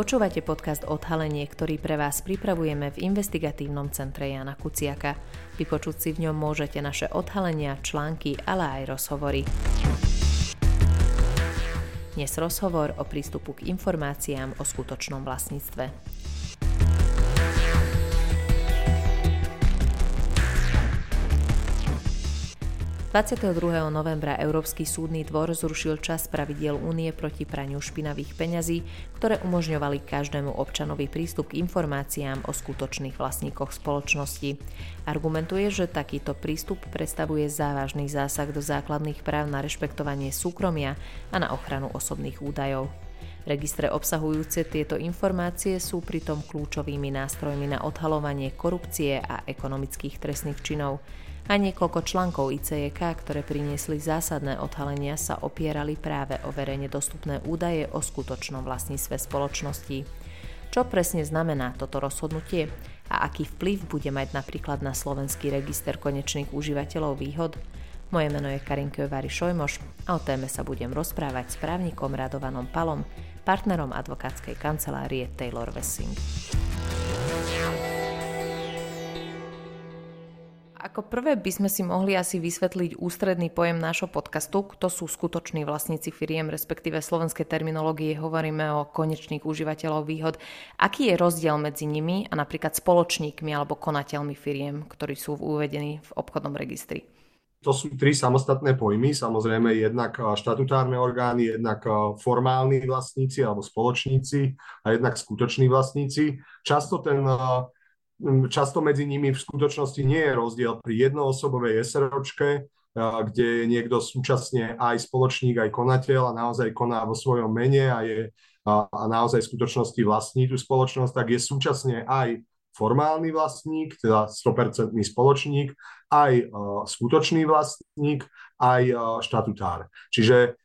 Počúvate podcast Odhalenie, ktorý pre vás pripravujeme v investigatívnom centre Jana Kuciaka. Vypočuť si v ňom môžete naše odhalenia, články, ale aj rozhovory. Dnes rozhovor o prístupu k informáciám o skutočnom vlastníctve. 22. novembra Európsky súdny dvor zrušil čas pravidiel únie proti praniu špinavých peňazí, ktoré umožňovali každému občanovi prístup k informáciám o skutočných vlastníkoch spoločnosti. Argumentuje, že takýto prístup predstavuje závažný zásah do základných práv na rešpektovanie súkromia a na ochranu osobných údajov. Registre obsahujúce tieto informácie sú pritom kľúčovými nástrojmi na odhalovanie korupcie a ekonomických trestných činov. A niekoľko článkov ICJK, ktoré priniesli zásadné odhalenia, sa opierali práve o verejne dostupné údaje o skutočnom vlastníctve spoločnosti. Čo presne znamená toto rozhodnutie a aký vplyv bude mať napríklad na slovenský register konečných užívateľov výhod? Moje meno je Karinke Vary Šojmoš a o téme sa budem rozprávať s právnikom Radovanom Palom, partnerom advokátskej kancelárie Taylor Wessing. Ako prvé by sme si mohli asi vysvetliť ústredný pojem nášho podcastu, kto sú skutoční vlastníci firiem, respektíve slovenské terminológie hovoríme o konečných užívateľov výhod. Aký je rozdiel medzi nimi a napríklad spoločníkmi alebo konateľmi firiem, ktorí sú uvedení v obchodnom registri? To sú tri samostatné pojmy, samozrejme jednak štatutárne orgány, jednak formálni vlastníci alebo spoločníci a jednak skutoční vlastníci. Často ten často medzi nimi v skutočnosti nie je rozdiel pri jednoosobovej SROčke, kde je niekto súčasne aj spoločník, aj konateľ a naozaj koná vo svojom mene a, je, a, naozaj v skutočnosti vlastní tú spoločnosť, tak je súčasne aj formálny vlastník, teda 100% spoločník, aj uh, skutočný vlastník, aj uh, štatutár. Čiže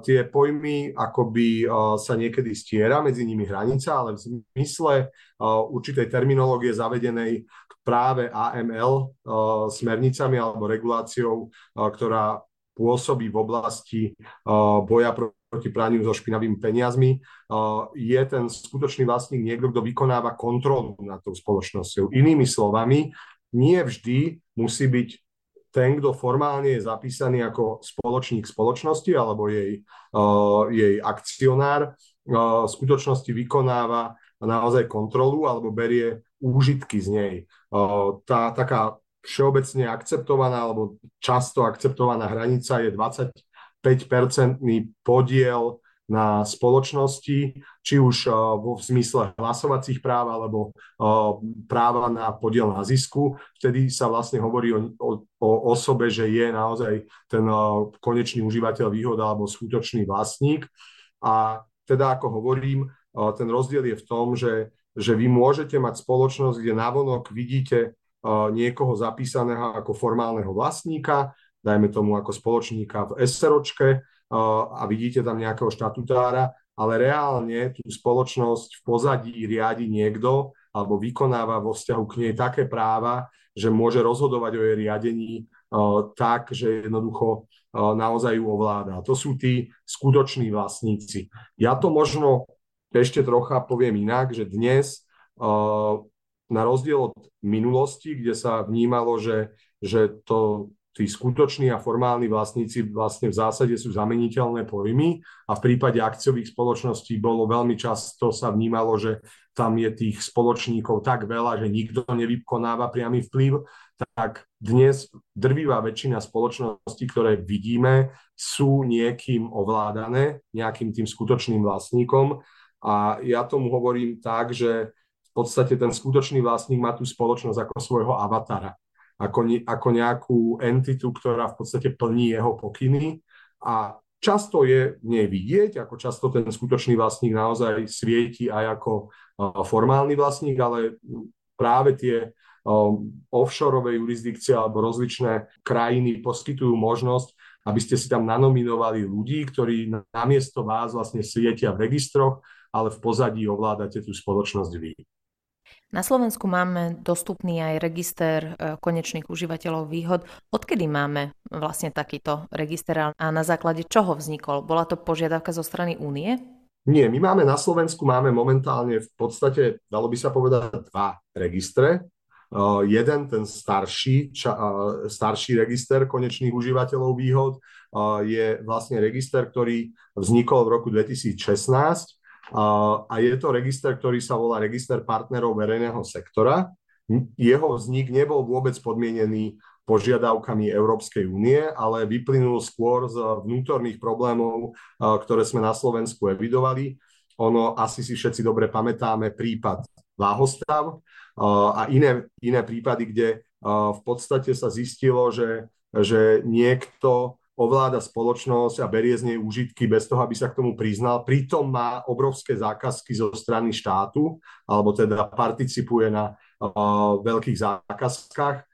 tie pojmy akoby sa niekedy stiera, medzi nimi hranica, ale v zmysle určitej terminológie zavedenej práve AML smernicami alebo reguláciou, ktorá pôsobí v oblasti boja proti praniu so špinavými peniazmi, je ten skutočný vlastník niekto, kto vykonáva kontrolu nad tou spoločnosťou. Inými slovami, nie vždy musí byť ten, kto formálne je zapísaný ako spoločník spoločnosti alebo jej, uh, jej akcionár, uh, v skutočnosti vykonáva naozaj kontrolu alebo berie úžitky z nej. Uh, tá taká všeobecne akceptovaná alebo často akceptovaná hranica je 20 5-percentný podiel na spoločnosti, či už vo v zmysle hlasovacích práv alebo práva na podiel na zisku. Vtedy sa vlastne hovorí o, o, o osobe, že je naozaj ten konečný užívateľ výhoda alebo skutočný vlastník. A teda ako hovorím, ten rozdiel je v tom, že, že vy môžete mať spoločnosť, kde navonok vidíte niekoho zapísaného ako formálneho vlastníka, dajme tomu ako spoločníka v SROčke a vidíte tam nejakého štatutára, ale reálne tú spoločnosť v pozadí riadi niekto alebo vykonáva vo vzťahu k nej také práva, že môže rozhodovať o jej riadení tak, že jednoducho naozaj ju ovláda. To sú tí skutoční vlastníci. Ja to možno ešte trocha poviem inak, že dnes na rozdiel od minulosti, kde sa vnímalo, že, že to tí skutoční a formálni vlastníci vlastne v zásade sú zameniteľné pojmy a v prípade akciových spoločností bolo veľmi často sa vnímalo, že tam je tých spoločníkov tak veľa, že nikto nevykonáva priamy vplyv, tak dnes drvivá väčšina spoločností, ktoré vidíme, sú niekým ovládané, nejakým tým skutočným vlastníkom. A ja tomu hovorím tak, že v podstate ten skutočný vlastník má tú spoločnosť ako svojho avatara ako, ako nejakú entitu, ktorá v podstate plní jeho pokyny a často je v nej vidieť, ako často ten skutočný vlastník naozaj svieti aj ako formálny vlastník, ale práve tie offshoreové jurisdikcie alebo rozličné krajiny poskytujú možnosť, aby ste si tam nanominovali ľudí, ktorí namiesto vás vlastne svietia v registroch, ale v pozadí ovládate tú spoločnosť vy. Na Slovensku máme dostupný aj register e, konečných užívateľov výhod. Odkedy máme vlastne takýto register a na základe čoho vznikol? Bola to požiadavka zo strany únie? Nie, my máme na Slovensku, máme momentálne v podstate, dalo by sa povedať, dva registre. Uh, jeden, ten starší, ča, uh, starší register konečných užívateľov výhod uh, je vlastne register, ktorý vznikol v roku 2016 a je to register, ktorý sa volá Register partnerov verejného sektora. Jeho vznik nebol vôbec podmienený požiadavkami Európskej únie, ale vyplynul skôr z vnútorných problémov, ktoré sme na Slovensku evidovali. Ono, asi si všetci dobre pamätáme prípad Váhostav a iné, iné prípady, kde v podstate sa zistilo, že, že niekto ovláda spoločnosť a berie z nej úžitky bez toho, aby sa k tomu priznal. Pritom má obrovské zákazky zo strany štátu, alebo teda participuje na uh, veľkých zákazkách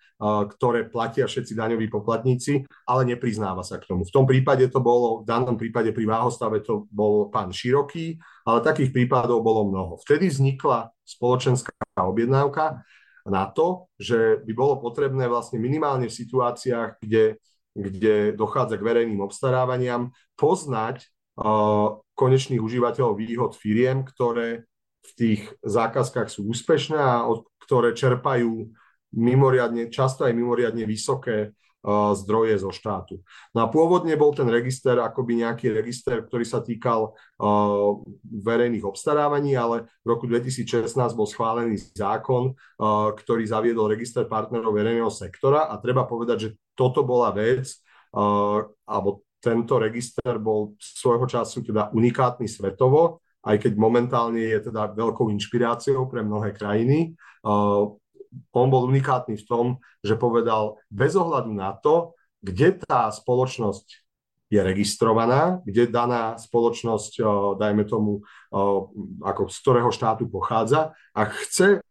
ktoré platia všetci daňoví poplatníci, ale nepriznáva sa k tomu. V tom prípade to bolo, v danom prípade pri Váhostave to bol pán Široký, ale takých prípadov bolo mnoho. Vtedy vznikla spoločenská objednávka na to, že by bolo potrebné vlastne minimálne v situáciách, kde, kde dochádza k verejným obstarávaniam, poznať uh, konečných užívateľov výhod firiem, ktoré v tých zákazkách sú úspešné a ktoré čerpajú mimoriadne, často aj mimoriadne vysoké uh, zdroje zo štátu. No a pôvodne bol ten register akoby nejaký register, ktorý sa týkal uh, verejných obstarávaní, ale v roku 2016 bol schválený zákon, ktorý zaviedol register partnerov verejného sektora a treba povedať, že toto bola vec, alebo tento register bol svojho času teda unikátny svetovo, aj keď momentálne je teda veľkou inšpiráciou pre mnohé krajiny. On bol unikátny v tom, že povedal bez ohľadu na to, kde tá spoločnosť je registrovaná, kde daná spoločnosť, dajme tomu, ako z ktorého štátu pochádza a chce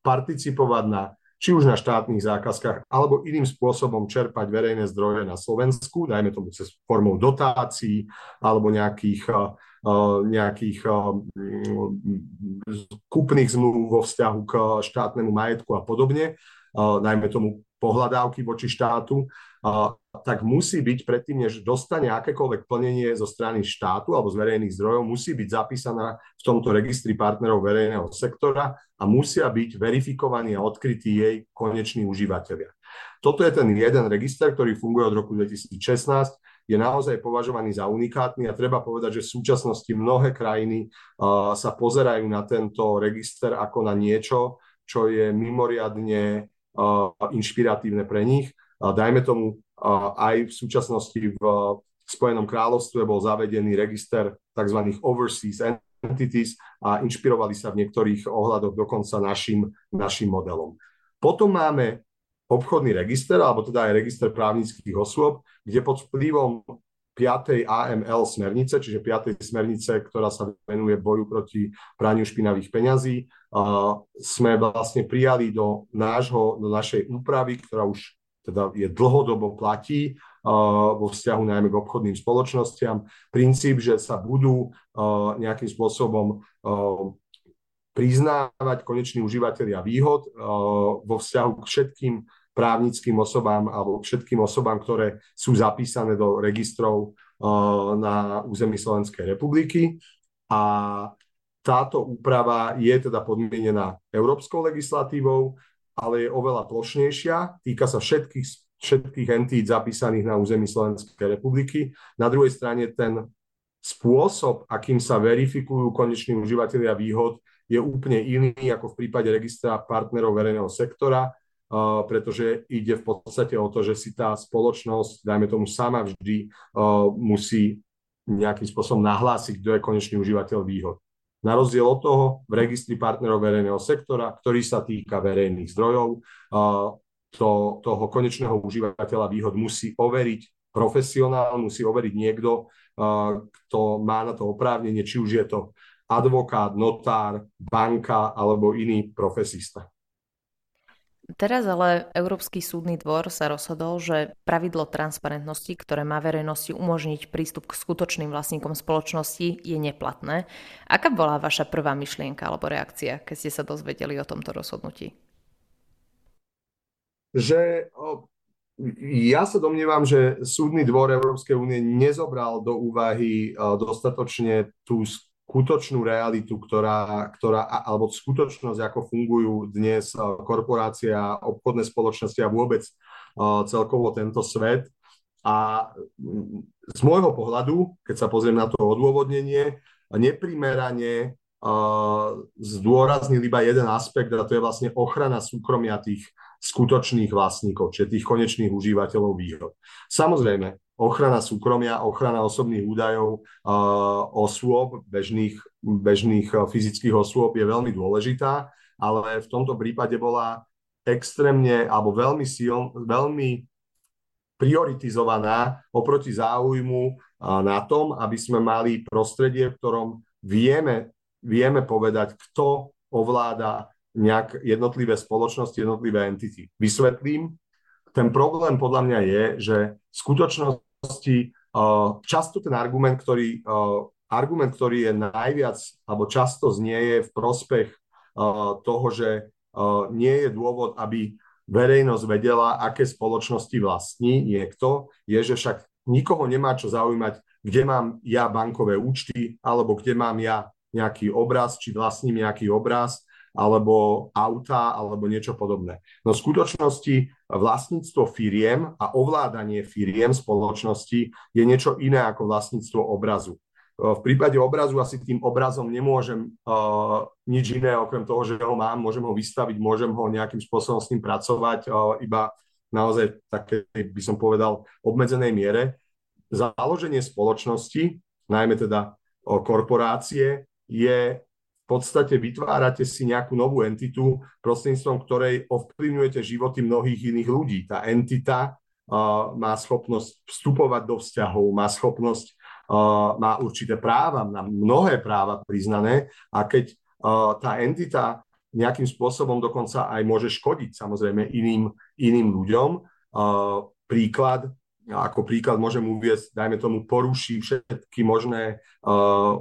participovať na či už na štátnych zákazkách, alebo iným spôsobom čerpať verejné zdroje na Slovensku, dajme tomu cez formou dotácií alebo nejakých nejakých kúpnych zmluv vo vzťahu k štátnemu majetku a podobne, najmä tomu pohľadávky voči štátu, tak musí byť predtým, než dostane akékoľvek plnenie zo strany štátu alebo z verejných zdrojov, musí byť zapísaná v tomto registri partnerov verejného sektora a musia byť verifikovaní a odkrytí jej koneční užívateľia. Toto je ten jeden register, ktorý funguje od roku 2016 je naozaj považovaný za unikátny a treba povedať, že v súčasnosti mnohé krajiny sa pozerajú na tento register ako na niečo, čo je mimoriadne inšpiratívne pre nich. Dajme tomu, aj v súčasnosti v Spojenom kráľovstve bol zavedený register tzv. overseas entities a inšpirovali sa v niektorých ohľadoch dokonca našim, našim modelom. Potom máme obchodný register, alebo teda aj register právnických osôb, kde pod vplyvom 5. AML smernice, čiže 5. smernice, ktorá sa venuje boju proti praniu špinavých peňazí, sme vlastne prijali do, nášho, do našej úpravy, ktorá už teda je dlhodobo platí vo vzťahu najmä k obchodným spoločnostiam, princíp, že sa budú nejakým spôsobom priznávať koneční užívateľia výhod vo vzťahu k všetkým právnickým osobám alebo všetkým osobám, ktoré sú zapísané do registrov uh, na území Slovenskej republiky. A táto úprava je teda podmienená európskou legislatívou, ale je oveľa plošnejšia, týka sa všetkých, všetkých entít zapísaných na území Slovenskej republiky. Na druhej strane ten spôsob, akým sa verifikujú koneční užívateľia výhod, je úplne iný ako v prípade registra partnerov verejného sektora pretože ide v podstate o to, že si tá spoločnosť, dajme tomu sama vždy, uh, musí nejakým spôsobom nahlásiť, kto je konečný užívateľ výhod. Na rozdiel od toho, v registri partnerov verejného sektora, ktorý sa týka verejných zdrojov, uh, to, toho konečného užívateľa výhod musí overiť profesionál, musí overiť niekto, kto má na to oprávnenie, či už je to advokát, notár, banka alebo iný profesista. Teraz ale Európsky súdny dvor sa rozhodol, že pravidlo transparentnosti, ktoré má verejnosti umožniť prístup k skutočným vlastníkom spoločnosti, je neplatné. Aká bola vaša prvá myšlienka alebo reakcia, keď ste sa dozvedeli o tomto rozhodnutí? Že ja sa domnievam, že súdny dvor Európskej únie nezobral do úvahy dostatočne tú skutočnú realitu, ktorá, ktorá, alebo skutočnosť, ako fungujú dnes korporácie a obchodné spoločnosti a vôbec celkovo tento svet. A mm, z môjho pohľadu, keď sa pozriem na to odôvodnenie, neprimerane zdôraznil iba jeden aspekt, a to je vlastne ochrana súkromia tých skutočných vlastníkov, čiže tých konečných užívateľov výhod. Samozrejme, ochrana súkromia, ochrana osobných údajov osôb, bežných, bežných fyzických osôb je veľmi dôležitá, ale v tomto prípade bola extrémne alebo veľmi sil, veľmi prioritizovaná oproti záujmu na tom, aby sme mali prostredie, v ktorom vieme, vieme povedať, kto ovláda nejak jednotlivé spoločnosti, jednotlivé entity. Vysvetlím. Ten problém podľa mňa je, že v skutočnosti často ten argument, ktorý, argument, ktorý je najviac, alebo často znie je v prospech toho, že nie je dôvod, aby verejnosť vedela, aké spoločnosti vlastní niekto, je, že však nikoho nemá čo zaujímať, kde mám ja bankové účty, alebo kde mám ja nejaký obraz, či vlastním nejaký obraz, alebo auta, alebo niečo podobné. No v skutočnosti vlastníctvo firiem a ovládanie firiem spoločnosti je niečo iné ako vlastníctvo obrazu. V prípade obrazu asi tým obrazom nemôžem uh, nič iné, okrem toho, že ho mám, môžem ho vystaviť, môžem ho nejakým spôsobom s ním pracovať, uh, iba naozaj také, by som povedal, obmedzenej miere. Založenie spoločnosti, najmä teda korporácie, je podstate vytvárate si nejakú novú entitu, prostredníctvom ktorej ovplyvňujete životy mnohých iných ľudí. Tá entita uh, má schopnosť vstupovať do vzťahov, má schopnosť, uh, má určité práva, má mnohé práva priznané a keď uh, tá entita nejakým spôsobom dokonca aj môže škodiť samozrejme iným, iným ľuďom. Príklad, ako príklad môžem uviezť, dajme tomu, poruší všetky možné uh,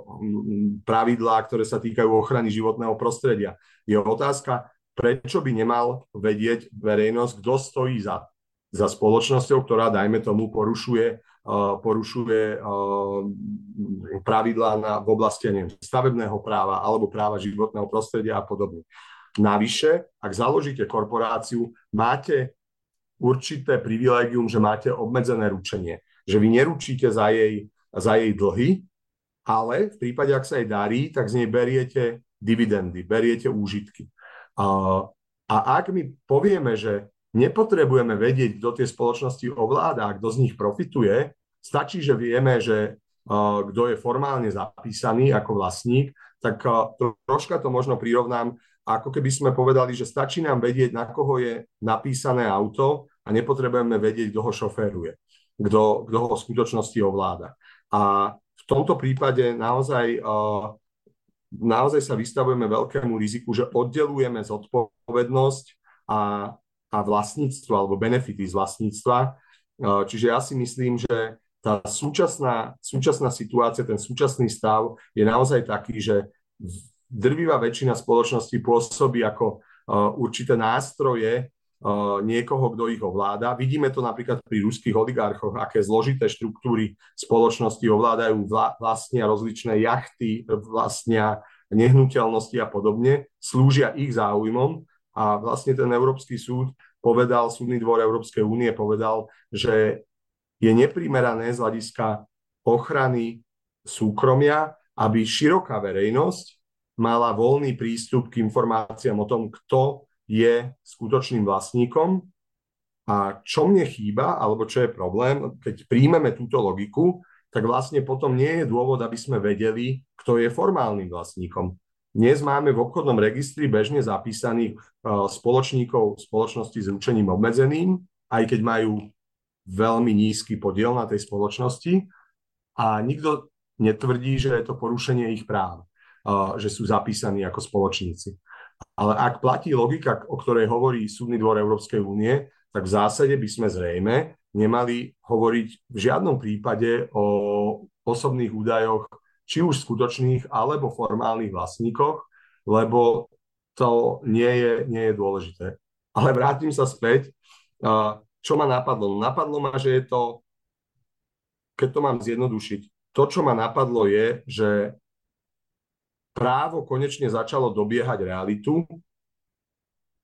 pravidlá, ktoré sa týkajú ochrany životného prostredia. Je otázka, prečo by nemal vedieť verejnosť, kto stojí za, za spoločnosťou, ktorá, dajme tomu, porušuje, uh, porušuje uh, pravidlá na, v oblasti neviem, stavebného práva alebo práva životného prostredia a podobne. Navyše, ak založíte korporáciu, máte určité privilégium, že máte obmedzené ručenie. Že vy neručíte za jej, za jej dlhy, ale v prípade, ak sa jej darí, tak z nej beriete dividendy, beriete úžitky. A, a ak my povieme, že nepotrebujeme vedieť, kto tie spoločnosti ovláda a kto z nich profituje, stačí, že vieme, že kto je formálne zapísaný ako vlastník, tak troška to možno prirovnám ako keby sme povedali, že stačí nám vedieť, na koho je napísané auto a nepotrebujeme vedieť, kto ho šoféruje, kto, kto ho v skutočnosti ovláda. A v tomto prípade naozaj, uh, naozaj sa vystavujeme veľkému riziku, že oddelujeme zodpovednosť a, a vlastníctvo alebo benefity z vlastníctva. Uh, čiže ja si myslím, že tá súčasná, súčasná situácia, ten súčasný stav je naozaj taký, že drvivá väčšina spoločností pôsobí ako uh, určité nástroje uh, niekoho, kto ich ovláda. Vidíme to napríklad pri ruských oligarchoch, aké zložité štruktúry spoločnosti ovládajú vla, vlastnia rozličné jachty, vlastnia nehnuteľnosti a podobne, slúžia ich záujmom a vlastne ten Európsky súd povedal, súdny dvor Európskej únie povedal, že je neprimerané z hľadiska ochrany súkromia, aby široká verejnosť mala voľný prístup k informáciám o tom, kto je skutočným vlastníkom. A čo mne chýba, alebo čo je problém, keď príjmeme túto logiku, tak vlastne potom nie je dôvod, aby sme vedeli, kto je formálnym vlastníkom. Dnes máme v obchodnom registri bežne zapísaných e, spoločníkov spoločnosti s ručením obmedzeným, aj keď majú veľmi nízky podiel na tej spoločnosti. A nikto netvrdí, že je to porušenie ich práv že sú zapísaní ako spoločníci. Ale ak platí logika, o ktorej hovorí Súdny dvor Európskej únie, tak v zásade by sme zrejme nemali hovoriť v žiadnom prípade o osobných údajoch, či už skutočných alebo formálnych vlastníkoch, lebo to nie je, nie je dôležité. Ale vrátim sa späť. čo ma napadlo? No, napadlo ma, že je to, keď to mám zjednodušiť, to, čo ma napadlo je, že právo konečne začalo dobiehať realitu.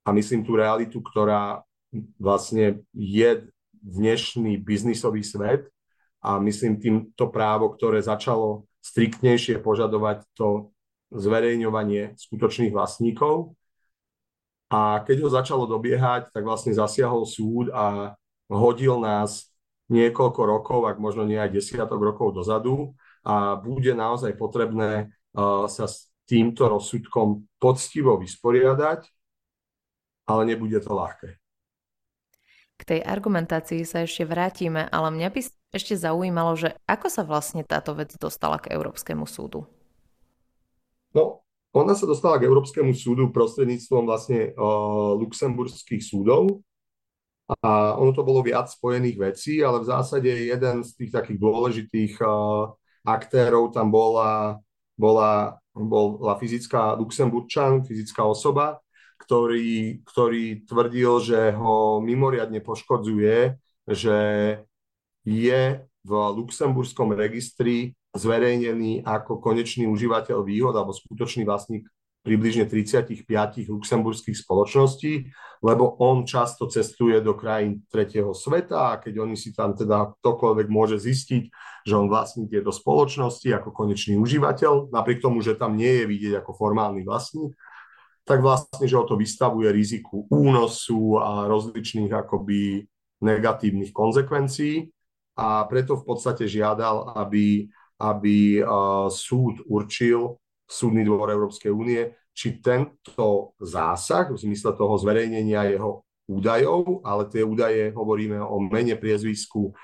A myslím tú realitu, ktorá vlastne je dnešný biznisový svet. A myslím tým to právo, ktoré začalo striktnejšie požadovať to zverejňovanie skutočných vlastníkov. A keď ho začalo dobiehať, tak vlastne zasiahol súd a hodil nás niekoľko rokov, ak možno nie aj desiatok rokov dozadu. A bude naozaj potrebné sa s týmto rozsudkom poctivo vysporiadať, ale nebude to ľahké. K tej argumentácii sa ešte vrátime, ale mňa by ešte zaujímalo, že ako sa vlastne táto vec dostala k Európskemu súdu? No, ona sa dostala k Európskemu súdu prostredníctvom vlastne uh, luxemburských súdov, a ono to bolo viac spojených vecí, ale v zásade jeden z tých takých dôležitých uh, aktérov tam bola, bola, bola fyzická Luxemburčan, fyzická osoba, ktorý, ktorý tvrdil, že ho mimoriadne poškodzuje, že je v luxemburskom registri zverejnený ako konečný užívateľ výhod alebo skutočný vlastník približne 35 luxemburských spoločností, lebo on často cestuje do krajín tretieho sveta a keď oni si tam teda ktokoľvek môže zistiť, že on vlastní tieto spoločnosti ako konečný užívateľ, napriek tomu, že tam nie je vidieť ako formálny vlastník, tak vlastne, že o to vystavuje riziku únosu a rozličných akoby negatívnych konsekvencií a preto v podstate žiadal, aby, aby uh, súd určil, súdny dvor Európskej únie, či tento zásah v zmysle toho zverejnenia jeho údajov, ale tie údaje hovoríme o mene, priezvisku,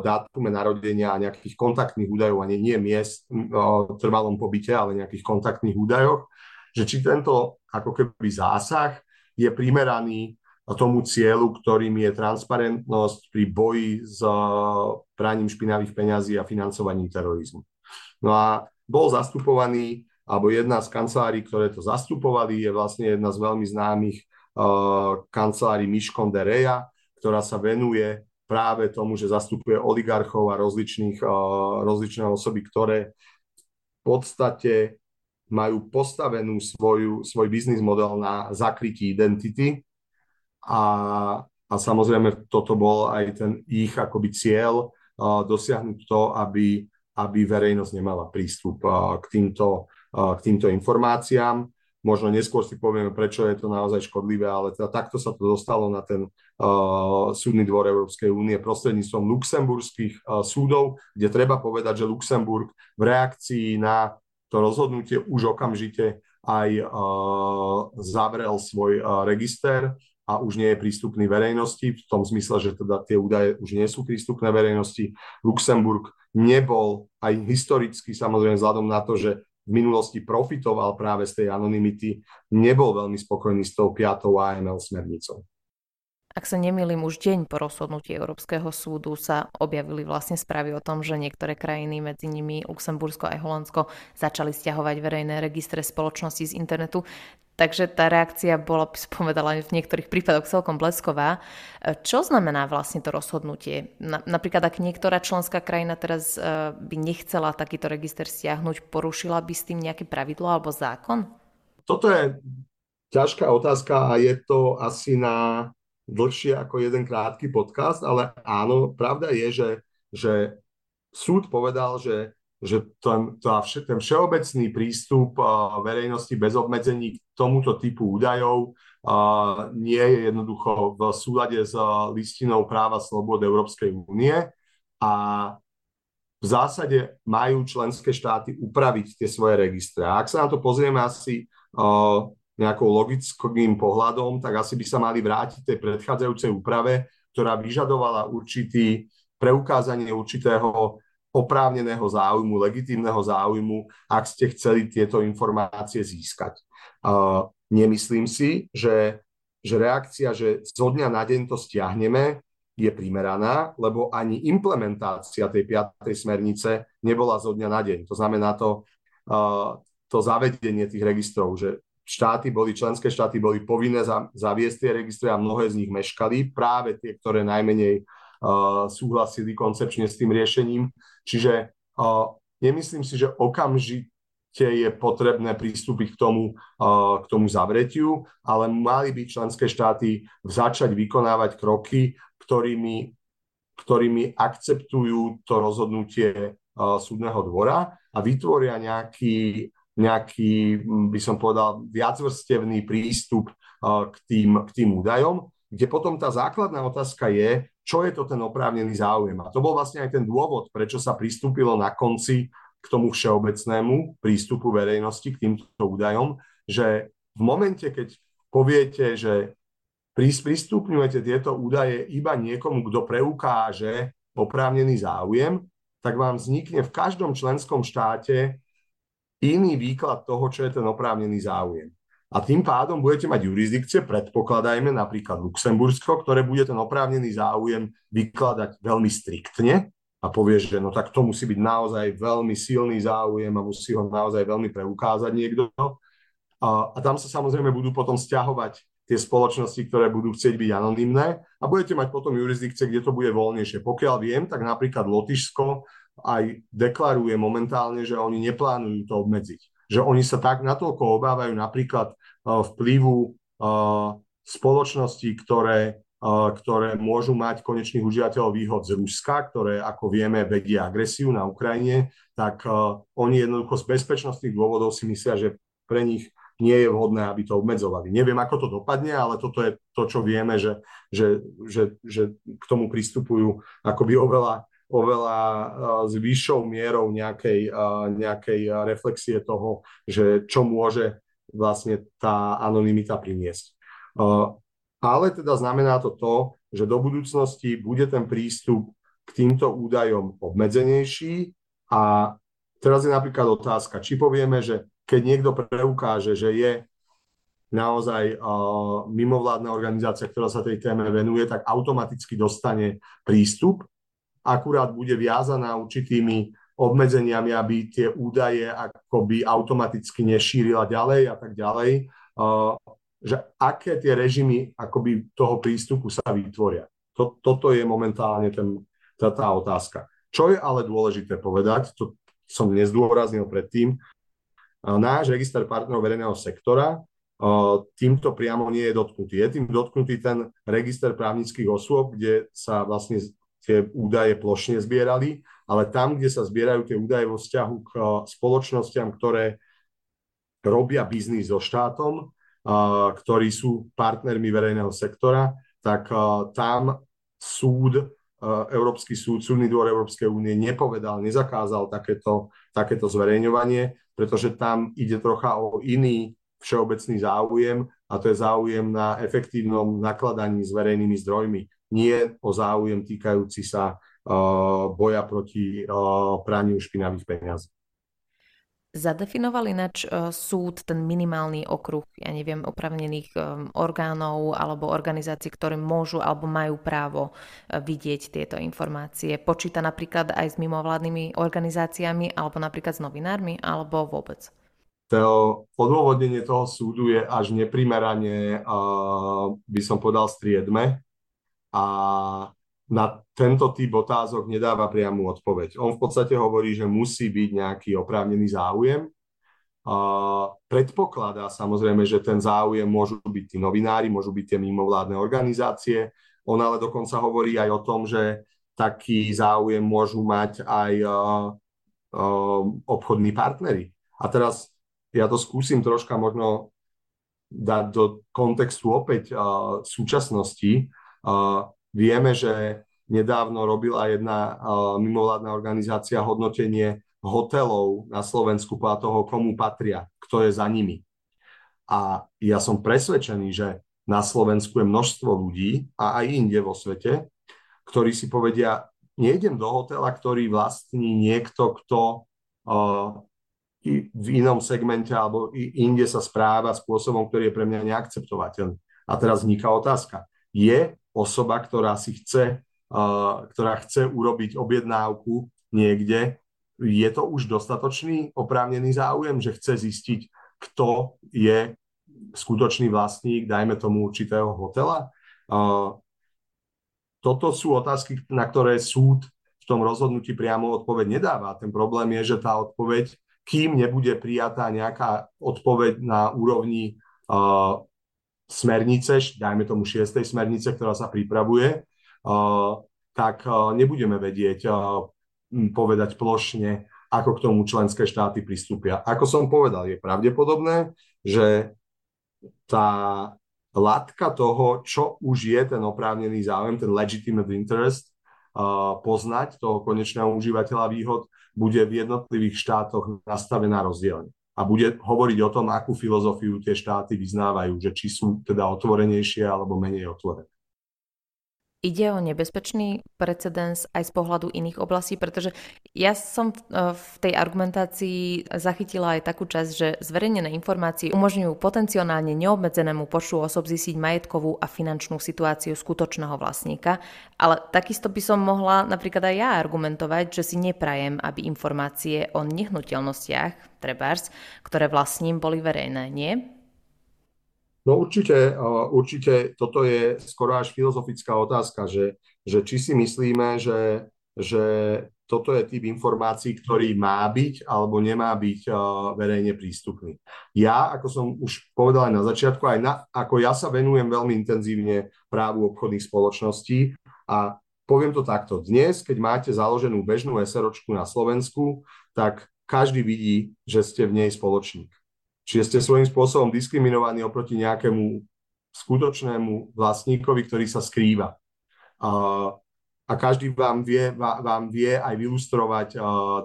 dátume narodenia a nejakých kontaktných údajov, a nie, nie miest, uh, trvalom pobyte, ale nejakých kontaktných údajoch, že či tento ako keby zásah je primeraný tomu cieľu, ktorým je transparentnosť pri boji s praním špinavých peňazí a financovaním terorizmu. No a bol zastupovaný, alebo jedna z kancelárií, ktoré to zastupovali, je vlastne jedna z veľmi známych uh, kancelárií Miškon de Reja, ktorá sa venuje práve tomu, že zastupuje oligarchov a rozličných, uh, rozličné osoby, ktoré v podstate majú postavenú svoju, svoj biznis model na zakrytí identity. A, a samozrejme toto bol aj ten ich akoby cieľ uh, dosiahnuť to, aby aby verejnosť nemala prístup k týmto, k týmto informáciám. Možno neskôr si povieme, prečo je to naozaj škodlivé, ale teda takto sa to dostalo na ten uh, súdny dvor Európskej únie prostredníctvom luxemburských uh, súdov, kde treba povedať, že Luxemburg v reakcii na to rozhodnutie už okamžite aj uh, zavrel svoj uh, register a už nie je prístupný verejnosti, v tom zmysle, že teda tie údaje už nie sú prístupné verejnosti. Luxemburg nebol aj historicky, samozrejme vzhľadom na to, že v minulosti profitoval práve z tej anonymity, nebol veľmi spokojný s tou 5. AML smernicou. Ak sa nemýlim, už deň po rozhodnutí Európskeho súdu sa objavili vlastne správy o tom, že niektoré krajiny, medzi nimi Luxembursko a Holandsko, začali stiahovať verejné registre spoločnosti z internetu. Takže tá reakcia bola, by som povedala, v niektorých prípadoch celkom blesková. Čo znamená vlastne to rozhodnutie? Napríklad, ak niektorá členská krajina teraz e, by nechcela takýto register stiahnuť, porušila by s tým nejaké pravidlo alebo zákon? Toto je ťažká otázka a je to asi na dlhšie ako jeden krátky podcast, ale áno, pravda je, že, že súd povedal, že, že ten, ten všeobecný prístup verejnosti bez obmedzení k tomuto typu údajov nie je jednoducho v súlade s listinou práva slobod Európskej únie a v zásade majú členské štáty upraviť tie svoje registre. A ak sa na to pozrieme asi nejakou logickým pohľadom, tak asi by sa mali vrátiť tej predchádzajúcej úprave, ktorá vyžadovala určitý preukázanie určitého oprávneného záujmu, legitímneho záujmu, ak ste chceli tieto informácie získať. Uh, nemyslím si, že, že reakcia, že zo dňa na deň to stiahneme, je primeraná, lebo ani implementácia tej piatej smernice nebola zo dňa na deň. To znamená to, uh, to zavedenie tých registrov, že štáty boli, členské štáty boli povinné zaviesť tie registre a mnohé z nich meškali, práve tie, ktoré najmenej uh, súhlasili koncepčne s tým riešením. Čiže uh, nemyslím si, že okamžite je potrebné pristúpiť k tomu, uh, k tomu zavretiu, ale mali by členské štáty začať vykonávať kroky, ktorými, ktorými akceptujú to rozhodnutie uh, súdneho dvora a vytvoria nejaký nejaký, by som povedal, viacvrstevný prístup k tým, k tým údajom, kde potom tá základná otázka je, čo je to ten oprávnený záujem. A to bol vlastne aj ten dôvod, prečo sa pristúpilo na konci k tomu všeobecnému prístupu verejnosti k týmto údajom, že v momente, keď poviete, že pristupňujete tieto údaje iba niekomu, kto preukáže oprávnený záujem, tak vám vznikne v každom členskom štáte iný výklad toho, čo je ten oprávnený záujem. A tým pádom budete mať jurisdikcie, predpokladajme napríklad Luxembursko, ktoré bude ten oprávnený záujem vykladať veľmi striktne a povie, že no tak to musí byť naozaj veľmi silný záujem a musí ho naozaj veľmi preukázať niekto. A, a tam sa samozrejme budú potom stiahovať tie spoločnosti, ktoré budú chcieť byť anonimné a budete mať potom jurisdikcie, kde to bude voľnejšie. Pokiaľ viem, tak napríklad Lotyšsko aj deklaruje momentálne, že oni neplánujú to obmedziť. Že oni sa tak natoľko obávajú napríklad uh, vplyvu uh, spoločností, ktoré, uh, ktoré môžu mať konečných užívateľov výhod z Ruska, ktoré, ako vieme, vedia agresiu na Ukrajine, tak oni jednoducho z bezpečnostných dôvodov si myslia, že pre nich nie je vhodné, aby to obmedzovali. Neviem, ako to dopadne, ale toto je to, čo vieme, že, že, že, že k tomu pristupujú akoby oveľa oveľa s vyššou mierou nejakej, nejakej reflexie toho, že čo môže vlastne tá anonimita priniesť. Ale teda znamená to to, že do budúcnosti bude ten prístup k týmto údajom obmedzenejší a teraz je napríklad otázka, či povieme, že keď niekto preukáže, že je naozaj uh, mimovládna organizácia, ktorá sa tej téme venuje, tak automaticky dostane prístup akurát bude viazaná určitými obmedzeniami, aby tie údaje akoby automaticky nešírila ďalej a tak ďalej, že aké tie režimy akoby toho prístupu sa vytvoria. Toto je momentálne ten, tá, tá otázka. Čo je ale dôležité povedať, to som nezdôraznil predtým, náš register partnerov verejného sektora týmto priamo nie je dotknutý. Je tým dotknutý ten register právnických osôb, kde sa vlastne tie údaje plošne zbierali, ale tam, kde sa zbierajú tie údaje vo vzťahu k spoločnostiam, ktoré robia biznis so štátom, ktorí sú partnermi verejného sektora, tak tam súd, Európsky súd, súdny dvor Európskej únie nepovedal, nezakázal takéto, takéto zverejňovanie, pretože tam ide trocha o iný všeobecný záujem a to je záujem na efektívnom nakladaní s verejnými zdrojmi nie o záujem týkajúci sa uh, boja proti uh, praniu špinavých peniazí. Zadefinoval ináč uh, súd ten minimálny okruh, ja neviem, opravnených orgánov alebo organizácií, ktoré môžu alebo majú právo vidieť tieto informácie. Počíta napríklad aj s mimovládnymi organizáciami alebo napríklad s novinármi alebo vôbec? To odôvodnenie toho súdu je až neprimerane, by som povedal, striedme, a na tento typ otázok nedáva priamu odpoveď. On v podstate hovorí, že musí byť nejaký oprávnený záujem. A predpokladá samozrejme, že ten záujem môžu byť tí novinári, môžu byť tie mimovládne organizácie. On ale dokonca hovorí aj o tom, že taký záujem môžu mať aj uh, uh, obchodní partnery. A teraz ja to skúsim troška možno dať do kontextu opäť uh, súčasnosti. Vieme, že nedávno robila jedna mimovládna organizácia hodnotenie hotelov na Slovensku podľa toho, komu patria, kto je za nimi. A ja som presvedčený, že na Slovensku je množstvo ľudí a aj inde vo svete, ktorí si povedia, nejdem do hotela, ktorý vlastní niekto, kto v inom segmente alebo inde sa správa spôsobom, ktorý je pre mňa neakceptovateľný. A teraz vzniká otázka. Je osoba, ktorá si chce, ktorá chce urobiť objednávku niekde, je to už dostatočný oprávnený záujem, že chce zistiť, kto je skutočný vlastník, dajme tomu určitého hotela? Toto sú otázky, na ktoré súd v tom rozhodnutí priamo odpoveď nedáva. Ten problém je, že tá odpoveď, kým nebude prijatá nejaká odpoveď na úrovni smernice, dajme tomu šiestej smernice, ktorá sa pripravuje, tak nebudeme vedieť povedať plošne, ako k tomu členské štáty pristúpia. Ako som povedal, je pravdepodobné, že tá latka toho, čo už je ten oprávnený záujem, ten legitimate interest, poznať toho konečného užívateľa výhod, bude v jednotlivých štátoch nastavená rozdielne. A bude hovoriť o tom, akú filozofiu tie štáty vyznávajú, že či sú teda otvorenejšie alebo menej otvorené. Ide o nebezpečný precedens aj z pohľadu iných oblastí, pretože ja som v e, tej argumentácii zachytila aj takú časť, že zverejnené informácie umožňujú potenciálne neobmedzenému počtu osob zistiť majetkovú a finančnú situáciu skutočného vlastníka, ale takisto by som mohla napríklad aj ja argumentovať, že si neprajem, aby informácie o nehnuteľnostiach, trebárs, ktoré vlastním, boli verejné, nie? No určite, určite toto je skoro až filozofická otázka, že, že či si myslíme, že, že toto je typ informácií, ktorý má byť alebo nemá byť verejne prístupný. Ja, ako som už povedal aj na začiatku, aj na, ako ja sa venujem veľmi intenzívne právu obchodných spoločností a poviem to takto. Dnes, keď máte založenú bežnú SROčku na Slovensku, tak každý vidí, že ste v nej spoločník. Čiže ste svojím spôsobom diskriminovaní oproti nejakému skutočnému vlastníkovi, ktorý sa skrýva. A, a každý vám vie, vám vie aj vylustrovať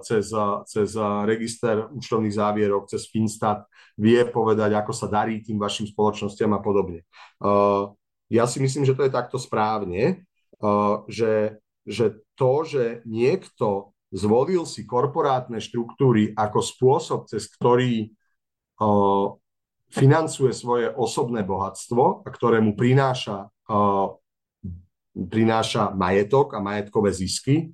cez, cez register účtovných závierok, cez Finstat, vie povedať, ako sa darí tým vašim spoločnosťam a podobne. Ja si myslím, že to je takto správne, že, že to, že niekto zvolil si korporátne štruktúry ako spôsob, cez ktorý financuje svoje osobné bohatstvo a ktorému prináša, prináša majetok a majetkové zisky,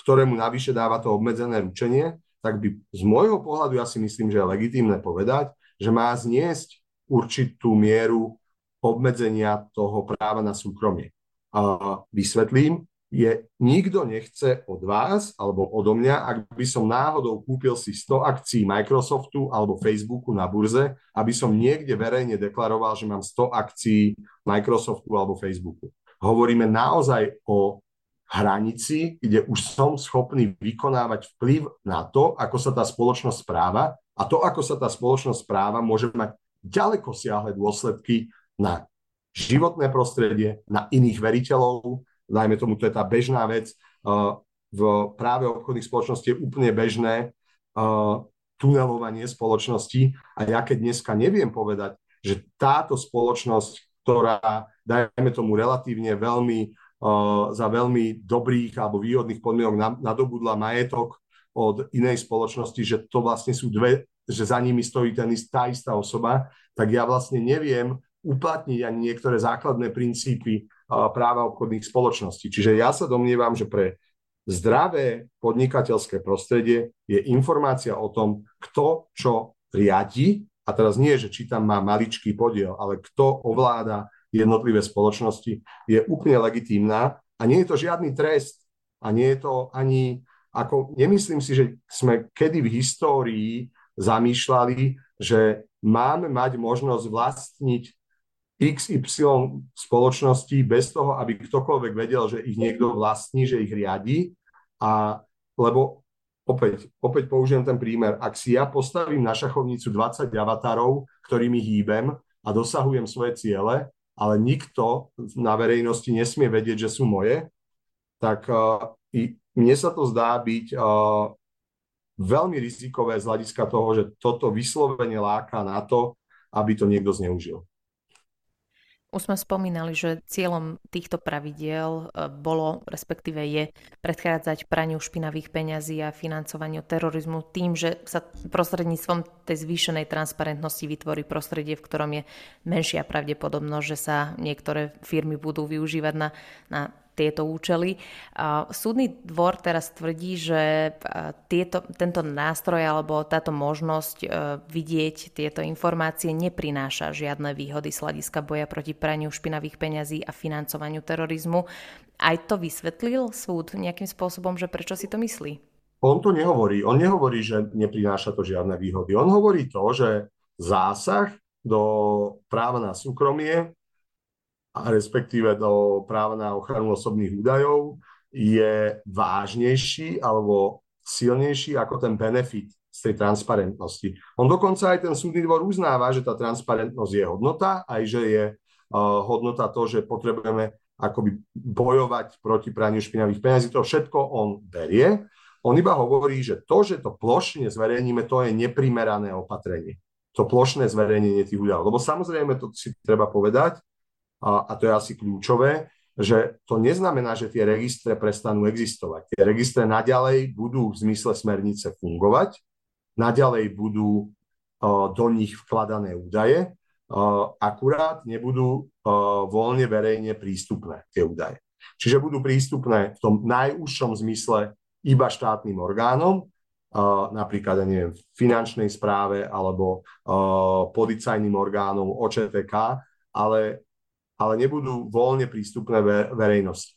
ktorému navyše dáva to obmedzené ručenie, tak by z môjho pohľadu ja si myslím, že je legitímne povedať, že má zniesť určitú mieru obmedzenia toho práva na súkromie. Vysvetlím, je nikto nechce od vás alebo odo mňa, ak by som náhodou kúpil si 100 akcií Microsoftu alebo Facebooku na burze, aby som niekde verejne deklaroval, že mám 100 akcií Microsoftu alebo Facebooku. Hovoríme naozaj o hranici, kde už som schopný vykonávať vplyv na to, ako sa tá spoločnosť správa a to, ako sa tá spoločnosť správa, môže mať ďaleko siahle dôsledky na životné prostredie, na iných veriteľov, dajme tomu, to je tá bežná vec, v práve obchodných spoločností je úplne bežné tunelovanie spoločnosti. A ja keď dneska neviem povedať, že táto spoločnosť, ktorá, dajme tomu, relatívne veľmi za veľmi dobrých alebo výhodných podmienok nadobudla majetok od inej spoločnosti, že to vlastne sú dve, že za nimi stojí ten tá istá osoba, tak ja vlastne neviem uplatniť ani niektoré základné princípy práva obchodných spoločností. Čiže ja sa domnievam, že pre zdravé podnikateľské prostredie je informácia o tom, kto čo riadi, a teraz nie, že či tam má maličký podiel, ale kto ovláda jednotlivé spoločnosti, je úplne legitímna a nie je to žiadny trest a nie je to ani, ako nemyslím si, že sme kedy v histórii zamýšľali, že máme mať možnosť vlastniť XY spoločností bez toho, aby ktokoľvek vedel, že ich niekto vlastní, že ich riadi. A lebo opäť, opäť použijem ten prímer, ak si ja postavím na šachovnicu 20 avatarov, ktorými hýbem a dosahujem svoje ciele, ale nikto na verejnosti nesmie vedieť, že sú moje, tak uh, i mne sa to zdá byť uh, veľmi rizikové z hľadiska toho, že toto vyslovene láka na to, aby to niekto zneužil. Už sme spomínali, že cieľom týchto pravidiel e, bolo, respektíve je, predchádzať praniu špinavých peňazí a financovaniu terorizmu tým, že sa prostredníctvom tej zvýšenej transparentnosti vytvorí prostredie, v ktorom je menšia pravdepodobnosť, že sa niektoré firmy budú využívať na, na tieto účely. Súdny dvor teraz tvrdí, že tieto, tento nástroj alebo táto možnosť vidieť tieto informácie neprináša žiadne výhody z hľadiska boja proti praniu špinavých peňazí a financovaniu terorizmu. Aj to vysvetlil súd nejakým spôsobom, že prečo si to myslí? On to nehovorí. On nehovorí, že neprináša to žiadne výhody. On hovorí to, že zásah do práva na súkromie respektíve do práva na ochranu osobných údajov je vážnejší alebo silnejší ako ten benefit z tej transparentnosti. On dokonca aj ten súdny dvor uznáva, že tá transparentnosť je hodnota, aj že je uh, hodnota to, že potrebujeme akoby bojovať proti praniu špinavých peniazí. To všetko on berie. On iba hovorí, že to, že to plošne zverejníme, to je neprimerané opatrenie. To plošné zverejnenie tých údajov. Lebo samozrejme, to si treba povedať, a, a to je asi kľúčové, že to neznamená, že tie registre prestanú existovať. Tie registre naďalej budú v zmysle smernice fungovať, naďalej budú uh, do nich vkladané údaje, uh, akurát nebudú uh, voľne verejne prístupné tie údaje. Čiže budú prístupné v tom najúžšom zmysle iba štátnym orgánom, napríklad, ja neviem, finančnej správe alebo policajným orgánom OČTK, ale, ale nebudú voľne prístupné ve, verejnosti.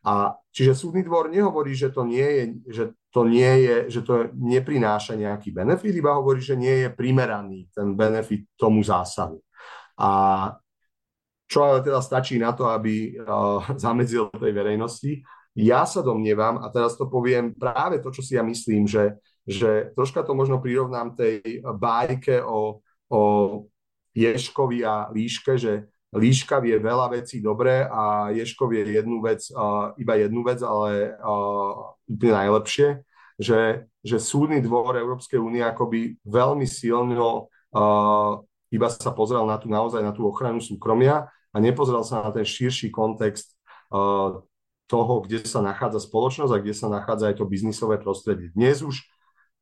A čiže súdny dvor nehovorí, že to nie je, že to nie je, že to neprináša nejaký benefit, iba hovorí, že nie je primeraný ten benefit tomu zásahu. A čo ale teda stačí na to, aby uh, zamedzil tej verejnosti, ja sa domnievam, a teraz to poviem práve to, čo si ja myslím, že, že troška to možno prirovnám tej bájke o, o Ješkovi a Líške, že Líška vie veľa vecí dobre a Ješko vie jednu vec, uh, iba jednu vec, ale uh, úplne najlepšie, že, že súdny dvor Európskej únie akoby veľmi silno uh, iba sa pozrel na tú naozaj na tú ochranu súkromia a nepozrel sa na ten širší kontext uh, toho, kde sa nachádza spoločnosť a kde sa nachádza aj to biznisové prostredie. Dnes už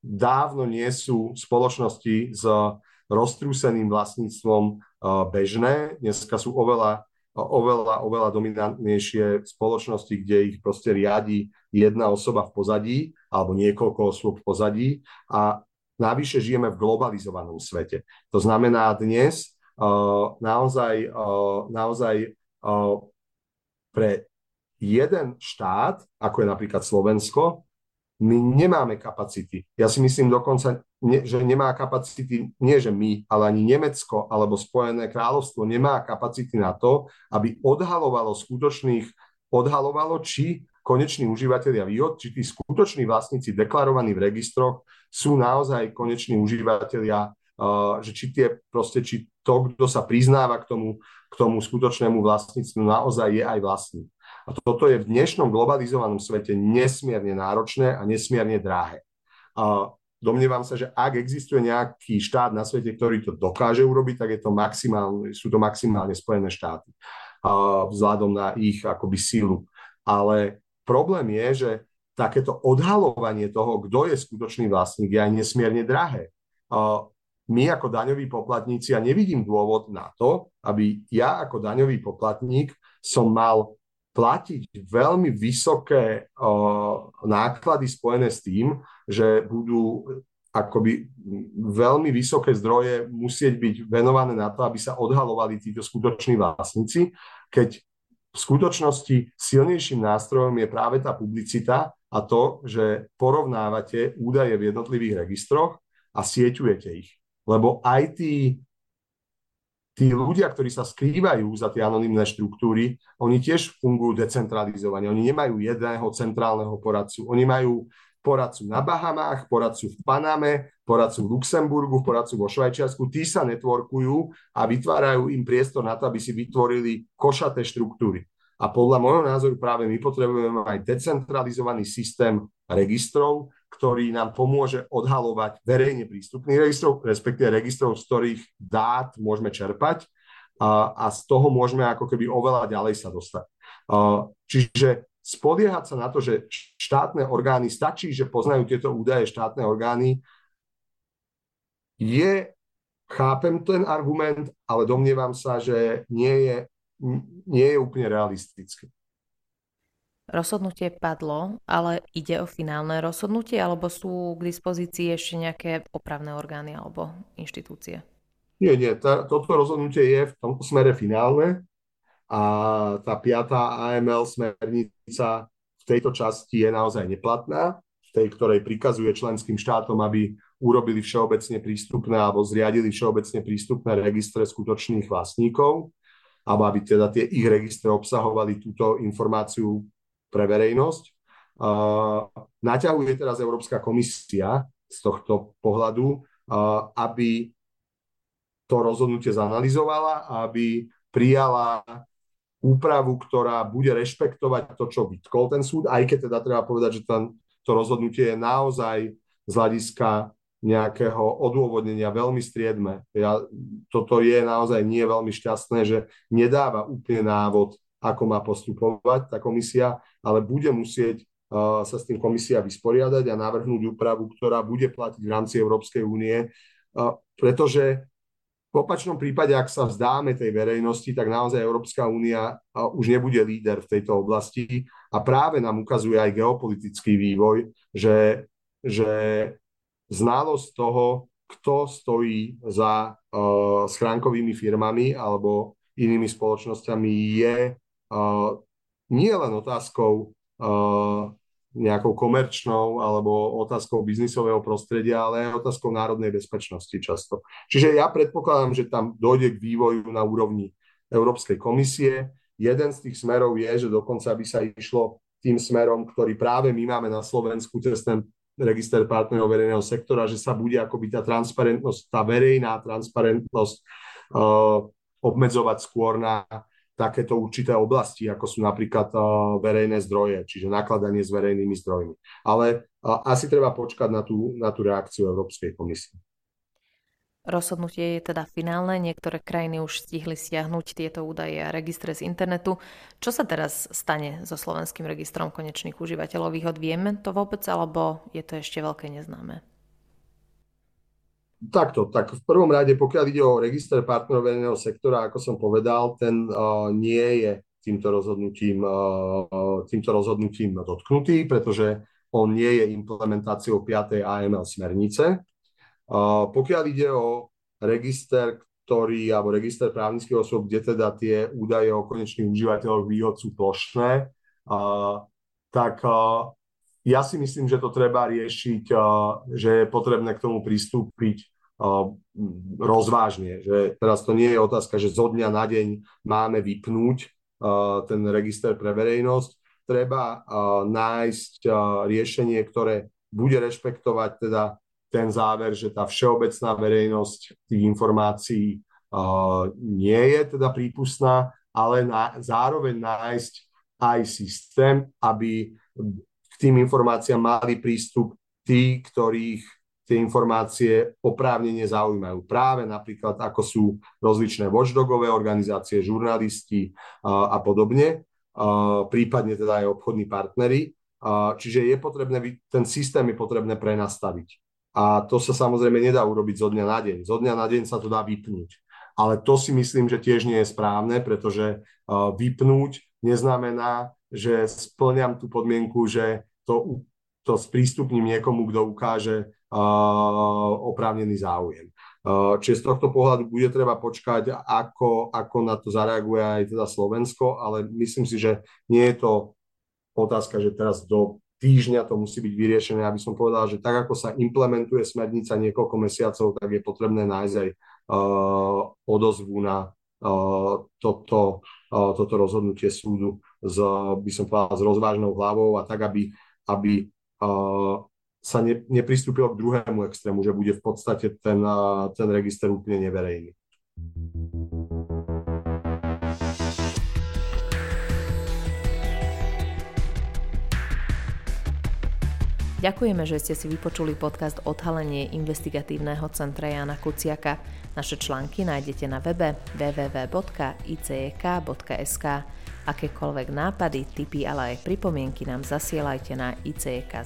dávno nie sú spoločnosti s roztrúseným vlastníctvom eh, bežné. Dneska sú oveľa, oveľa, oveľa dominantnejšie spoločnosti, kde ich proste riadi jedna osoba v pozadí alebo niekoľko osôb v pozadí a navyše žijeme v globalizovanom svete. To znamená dnes uh, naozaj, uh, naozaj pre jeden štát, ako je napríklad Slovensko, my nemáme kapacity. Ja si myslím dokonca, ne, že nemá kapacity, nie že my, ale ani Nemecko alebo Spojené kráľovstvo nemá kapacity na to, aby odhalovalo skutočných, odhalovalo, či koneční užívateľia výhod, či tí skutoční vlastníci deklarovaní v registroch sú naozaj koneční užívateľia, uh, že či tie proste, či to, kto sa priznáva k tomu, k tomu skutočnému vlastníctvu, naozaj je aj vlastník. A toto je v dnešnom globalizovanom svete nesmierne náročné a nesmierne drahé. Domnievam sa, že ak existuje nejaký štát na svete, ktorý to dokáže urobiť, tak je to maximálne, sú to maximálne Spojené štáty vzhľadom na ich akoby sílu. Ale problém je, že takéto odhalovanie toho, kto je skutočný vlastník, je aj nesmierne drahé. My ako daňoví poplatníci, ja nevidím dôvod na to, aby ja ako daňový poplatník som mal platiť veľmi vysoké náklady spojené s tým, že budú akoby veľmi vysoké zdroje musieť byť venované na to, aby sa odhalovali títo skutoční vlastníci, keď v skutočnosti silnejším nástrojom je práve tá publicita a to, že porovnávate údaje v jednotlivých registroch a sieťujete ich. Lebo aj tí tí ľudia, ktorí sa skrývajú za tie anonimné štruktúry, oni tiež fungujú decentralizovane. Oni nemajú jedného centrálneho poradcu. Oni majú poradcu na Bahamách, poradcu v Paname, poradcu v Luxemburgu, poradcu vo Švajčiarsku. Tí sa networkujú a vytvárajú im priestor na to, aby si vytvorili košaté štruktúry. A podľa môjho názoru práve my potrebujeme aj decentralizovaný systém registrov, ktorý nám pomôže odhalovať verejne prístupných registrov, respektíve registrov, z ktorých dát môžeme čerpať a, a z toho môžeme ako keby oveľa ďalej sa dostať. Čiže spoliehať sa na to, že štátne orgány, stačí, že poznajú tieto údaje štátne orgány, je, chápem ten argument, ale domnievam sa, že nie je, nie je úplne realistický. Rozhodnutie padlo, ale ide o finálne rozhodnutie, alebo sú k dispozícii ešte nejaké opravné orgány alebo inštitúcie? Nie, nie, tá, toto rozhodnutie je v tomto smere finálne a tá piatá AML smernica v tejto časti je naozaj neplatná, v tej, ktorej prikazuje členským štátom, aby urobili všeobecne prístupné alebo zriadili všeobecne prístupné registre skutočných vlastníkov, alebo aby teda tie ich registre obsahovali túto informáciu pre verejnosť. Naťahuje teraz Európska komisia z tohto pohľadu, aby to rozhodnutie zanalizovala, aby prijala úpravu, ktorá bude rešpektovať to, čo vytkol ten súd, aj keď teda treba povedať, že ten, to rozhodnutie je naozaj z hľadiska nejakého odôvodnenia veľmi striedme. Ja, toto je naozaj nie veľmi šťastné, že nedáva úplne návod, ako má postupovať tá komisia, ale bude musieť sa s tým komisia vysporiadať a navrhnúť úpravu, ktorá bude platiť v rámci Európskej únie, pretože v opačnom prípade, ak sa vzdáme tej verejnosti, tak naozaj Európska únia už nebude líder v tejto oblasti. A práve nám ukazuje aj geopolitický vývoj, že, že znalosť toho, kto stojí za schránkovými firmami alebo inými spoločnosťami je nie len otázkou uh, nejakou komerčnou alebo otázkou biznisového prostredia, ale aj otázkou národnej bezpečnosti často. Čiže ja predpokladám, že tam dojde k vývoju na úrovni Európskej komisie. Jeden z tých smerov je, že dokonca by sa išlo tým smerom, ktorý práve my máme na Slovensku cez ten register partnerov verejného sektora, že sa bude akoby tá transparentnosť, tá verejná transparentnosť uh, obmedzovať skôr na takéto určité oblasti, ako sú napríklad uh, verejné zdroje, čiže nakladanie s verejnými zdrojmi. Ale uh, asi treba počkať na tú, na tú reakciu Európskej komisie. Rozhodnutie je teda finálne, niektoré krajiny už stihli stiahnuť tieto údaje a registre z internetu. Čo sa teraz stane so slovenským registrom konečných užívateľov výhod? Vieme to vôbec, alebo je to ešte veľké neznáme? Takto, tak v prvom rade, pokiaľ ide o register partnerov verejného sektora, ako som povedal, ten uh, nie je týmto rozhodnutím, uh, týmto rozhodnutím dotknutý, pretože on nie je implementáciou 5. AML smernice. Uh, pokiaľ ide o register, ktorý, alebo register právnických osôb, kde teda tie údaje o konečných užívateľoch výhod sú plošné, tak ja si myslím, že to treba riešiť, že je potrebné k tomu pristúpiť rozvážne. Že teraz to nie je otázka, že zo dňa na deň máme vypnúť ten register pre verejnosť. Treba nájsť riešenie, ktoré bude rešpektovať teda ten záver, že tá všeobecná verejnosť tých informácií nie je teda prípustná, ale na, zároveň nájsť aj systém, aby tým informáciám mali prístup tí, ktorých tie informácie oprávnene zaujímajú. Práve napríklad ako sú rozličné watchdogové organizácie, žurnalisti a, a podobne, a, prípadne teda aj obchodní partnery. A, čiže je potrebné, ten systém je potrebné prenastaviť. A to sa samozrejme nedá urobiť zo dňa na deň. Zo dňa na deň sa to dá vypnúť. Ale to si myslím, že tiež nie je správne, pretože vypnúť neznamená, že splňam tú podmienku, že to, to sprístupním niekomu, kto ukáže uh, oprávnený záujem. Uh, čiže z tohto pohľadu bude treba počkať, ako, ako na to zareaguje aj teda Slovensko, ale myslím si, že nie je to otázka, že teraz do týždňa to musí byť vyriešené. Aby som povedal, že tak ako sa implementuje smernica niekoľko mesiacov, tak je potrebné nájsť aj uh, odozvu na uh, toto, uh, toto rozhodnutie súdu s, by som povedal, s rozvážnou hlavou a tak, aby aby sa ne, nepristúpilo k druhému extrému, že bude v podstate ten, ten register úplne neverejný. Ďakujeme, že ste si vypočuli podcast Odhalenie investigatívneho centra Jana Kuciaka. Naše články nájdete na webe www.icek.sk. Akékoľvek nápady, tipy, ale aj pripomienky nám zasielajte na icek.icek.sk.